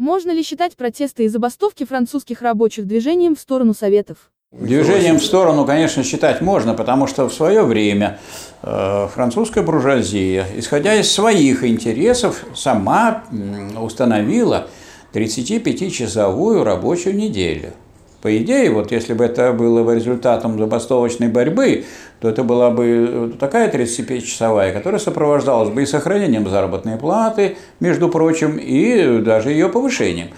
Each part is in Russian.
Можно ли считать протесты и забастовки французских рабочих движением в сторону Советов? Движением в сторону, конечно, считать можно, потому что в свое время э, французская буржуазия, исходя из своих интересов, сама установила 35-часовую рабочую неделю. По идее, вот если бы это было результатом забастовочной борьбы, то это была бы такая 35-часовая, которая сопровождалась бы и сохранением заработной платы, между прочим, и даже ее повышением.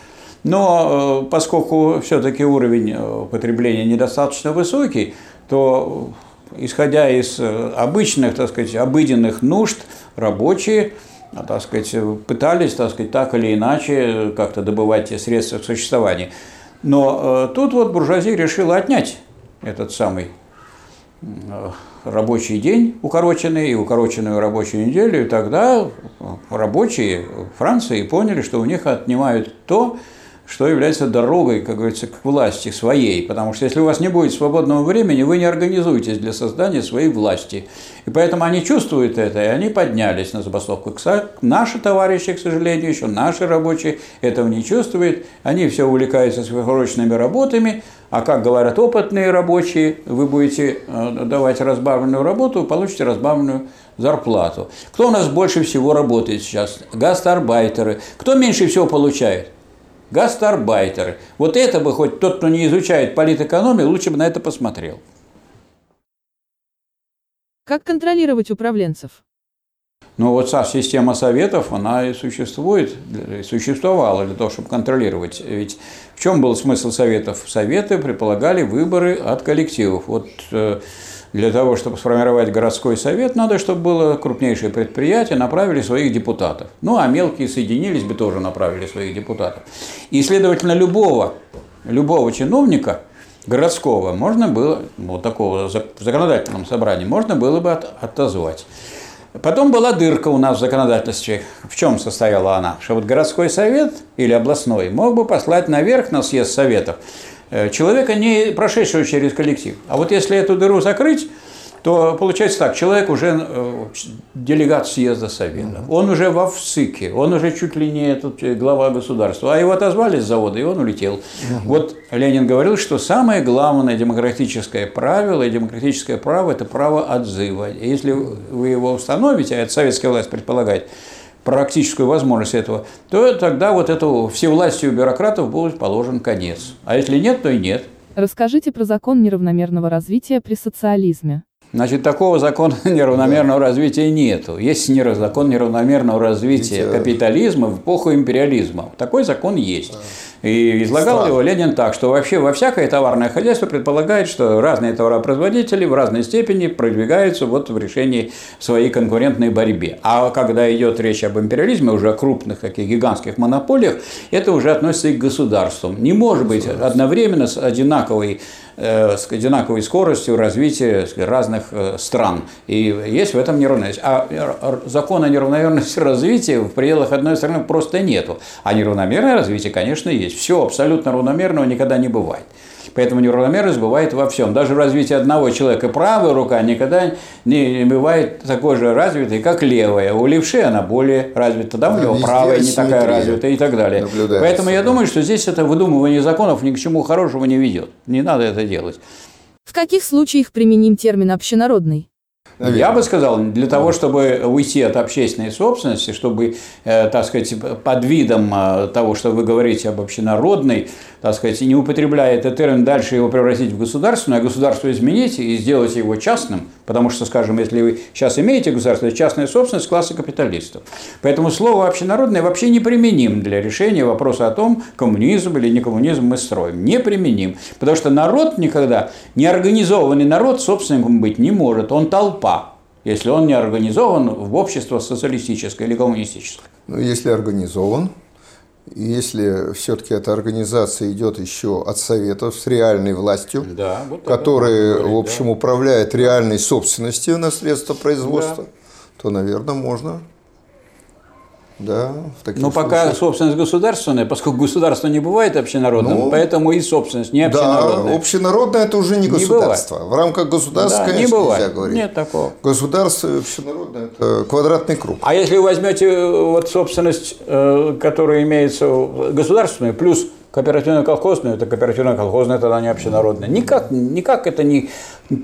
Но э, поскольку все-таки уровень э, потребления недостаточно высокий, то исходя из э, обычных, так сказать, обыденных нужд, рабочие так сказать, пытались, так сказать, так или иначе как-то добывать те средства к существованию. Но э, тут вот буржуазия решила отнять этот самый э, рабочий день укороченный и укороченную рабочую неделю, и тогда рабочие Франции поняли, что у них отнимают то, что является дорогой, как говорится, к власти своей. Потому что если у вас не будет свободного времени, вы не организуетесь для создания своей власти. И поэтому они чувствуют это, и они поднялись на забастовку. Наши товарищи, к сожалению, еще наши рабочие этого не чувствуют. Они все увлекаются сверхурочными работами, а как говорят опытные рабочие, вы будете э, давать разбавленную работу, получите разбавленную зарплату. Кто у нас больше всего работает сейчас? Гастарбайтеры. Кто меньше всего получает? Гастарбайтеры. Вот это бы хоть тот, кто не изучает политэкономию, лучше бы на это посмотрел. Как контролировать управленцев? Ну вот вся система советов, она и существует, существовала для того, чтобы контролировать. Ведь в чем был смысл советов? Советы предполагали выборы от коллективов. Вот э, для того, чтобы сформировать городской совет, надо, чтобы было крупнейшее предприятие, направили своих депутатов. Ну, а мелкие соединились бы, тоже направили своих депутатов. И, следовательно, любого, любого чиновника городского можно было, вот такого в законодательном собрании, можно было бы от, отозвать. Потом была дырка у нас в законодательстве. В чем состояла она? Что вот городской совет или областной мог бы послать наверх на съезд советов Э, человека, не прошедшего через коллектив. А вот если эту дыру закрыть, то получается так, человек уже э, делегат съезда совета, он уже во ВСИКе, он уже чуть ли не этот э, глава государства, а его отозвали с завода, и он улетел. Угу. Вот Ленин говорил, что самое главное демократическое правило и демократическое право – это право отзыва. И если вы его установите, а это советская власть предполагает, практическую возможность этого, то тогда вот этому всевластию бюрократов будет положен конец. А если нет, то и нет. Расскажите про закон неравномерного развития при социализме. Значит, такого закона неравномерного да. развития нету. Есть закон неравномерного развития Ведь, капитализма в эпоху империализма. Такой закон есть. Да. И излагал Странно. его Ленин так, что вообще во всякое товарное хозяйство предполагает, что разные товаропроизводители в разной степени продвигаются вот в решении своей конкурентной борьбе. А когда идет речь об империализме, уже о крупных таких гигантских монополиях, это уже относится и к государствам. Не может быть одновременно с одинаковой с одинаковой скоростью развития разных э, стран. И есть в этом неравновесие. А закона неравномерности развития в пределах одной страны просто нету. А неравномерное развитие, конечно, есть. Все абсолютно равномерного никогда не бывает. Поэтому неравномерность бывает во всем. Даже в развитии одного человека правая рука никогда не бывает такой же развитой, как левая. У левши она более развита, да, у него правая не такая развитая и так далее. Поэтому я думаю, что здесь это выдумывание законов ни к чему хорошему не ведет. Не надо это делать. В каких случаях применим термин «общенародный»? Наверное. Я бы сказал, для того, чтобы уйти от общественной собственности, чтобы, э, так сказать, под видом э, того, что вы говорите об общенародной, так сказать, не употребляя этот термин, дальше его превратить в государственное, а государство изменить и сделать его частным, потому что, скажем, если вы сейчас имеете государство, это частная собственность класса капиталистов. Поэтому слово общенародное вообще не применим для решения вопроса о том, коммунизм или не коммунизм мы строим. Не применим, потому что народ никогда, неорганизованный народ собственником быть не может, он толпа если он не организован в общество социалистическое или коммунистическое. Ну, если организован, если все-таки эта организация идет еще от Советов с реальной властью, да, вот которая, говорить, в общем, да. управляет реальной собственностью на средства производства, да. то, наверное, можно Да, в таких Но пока случаях. собственность государственная, поскольку государство не бывает общенародным, ну, поэтому и собственность не общенародная. Да, общенародная это уже не государство. Не в рамках государства, да, конечно, не бывает. нельзя говорить. Нет такого. Государство и общенародное это квадратный круг. А если вы возьмете э, вот собственность, э, которая имеется государственную, плюс Кооперативно-колхозную, это кооперативно-колхозная, тогда не общенародная. Никак, никак это не...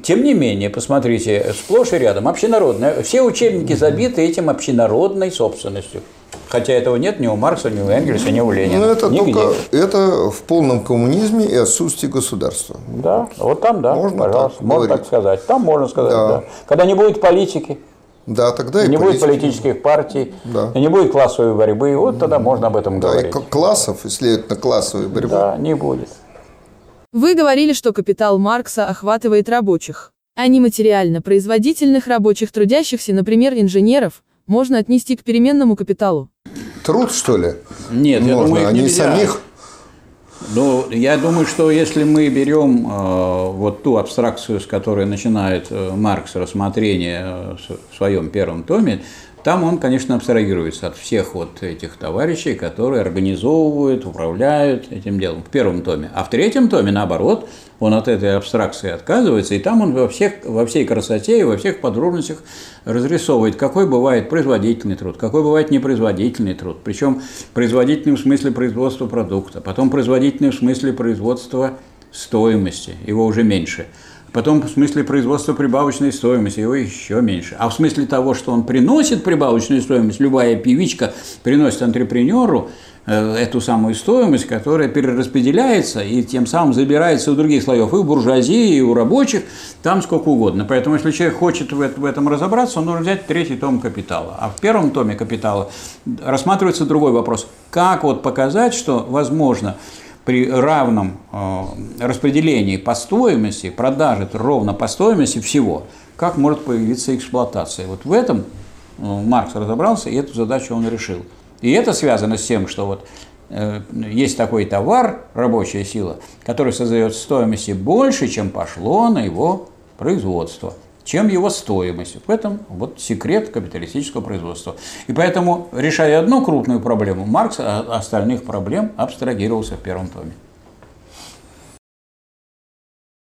Тем не менее, посмотрите, сплошь и рядом общенародная. Все учебники забиты этим общенародной собственностью. Хотя этого нет ни у Маркса, ни у Энгельса, ни у Ленина. Но ну, это Нигде. только это в полном коммунизме и отсутствии государства. Да, вот там, да, можно пожалуйста, так можно говорить. так сказать. Там можно сказать, да. да. Когда не будет политики. Да, тогда и не будет политических партий, да. и не будет классовой борьбы, вот тогда можно об этом да, говорить. И классов, и следовательно классовой борьбы. Да, не будет. Вы говорили, что капитал Маркса охватывает рабочих, а не материально производительных рабочих трудящихся, например, инженеров, можно отнести к переменному капиталу. Труд, что ли? Нет, можно. я думаю, их Они нельзя. самих ну, я думаю, что если мы берем э, вот ту абстракцию, с которой начинает э, Маркс рассмотрение э, в своем первом томе, там он, конечно, абстрагируется от всех вот этих товарищей, которые организовывают, управляют этим делом в первом томе. А в третьем томе, наоборот, он от этой абстракции отказывается, и там он во, всех, во всей красоте и во всех подробностях разрисовывает, какой бывает производительный труд, какой бывает непроизводительный труд. Причем производительный в смысле производства продукта, потом производительный в смысле производства стоимости, его уже меньше – Потом в смысле производства прибавочной стоимости его еще меньше. А в смысле того, что он приносит прибавочную стоимость, любая певичка приносит антрепренеру э, эту самую стоимость, которая перераспределяется и тем самым забирается у других слоев, и у буржуазии, и у рабочих, там сколько угодно. Поэтому, если человек хочет в этом разобраться, он должен взять третий том «Капитала». А в первом томе «Капитала» рассматривается другой вопрос. Как вот показать, что возможно при равном э, распределении по стоимости, продажи ровно по стоимости всего, как может появиться эксплуатация. Вот в этом э, Маркс разобрался, и эту задачу он решил. И это связано с тем, что вот э, есть такой товар, рабочая сила, который создает стоимости больше, чем пошло на его производство чем его стоимость. В этом вот секрет капиталистического производства. И поэтому, решая одну крупную проблему, Маркс остальных проблем абстрагировался в первом томе.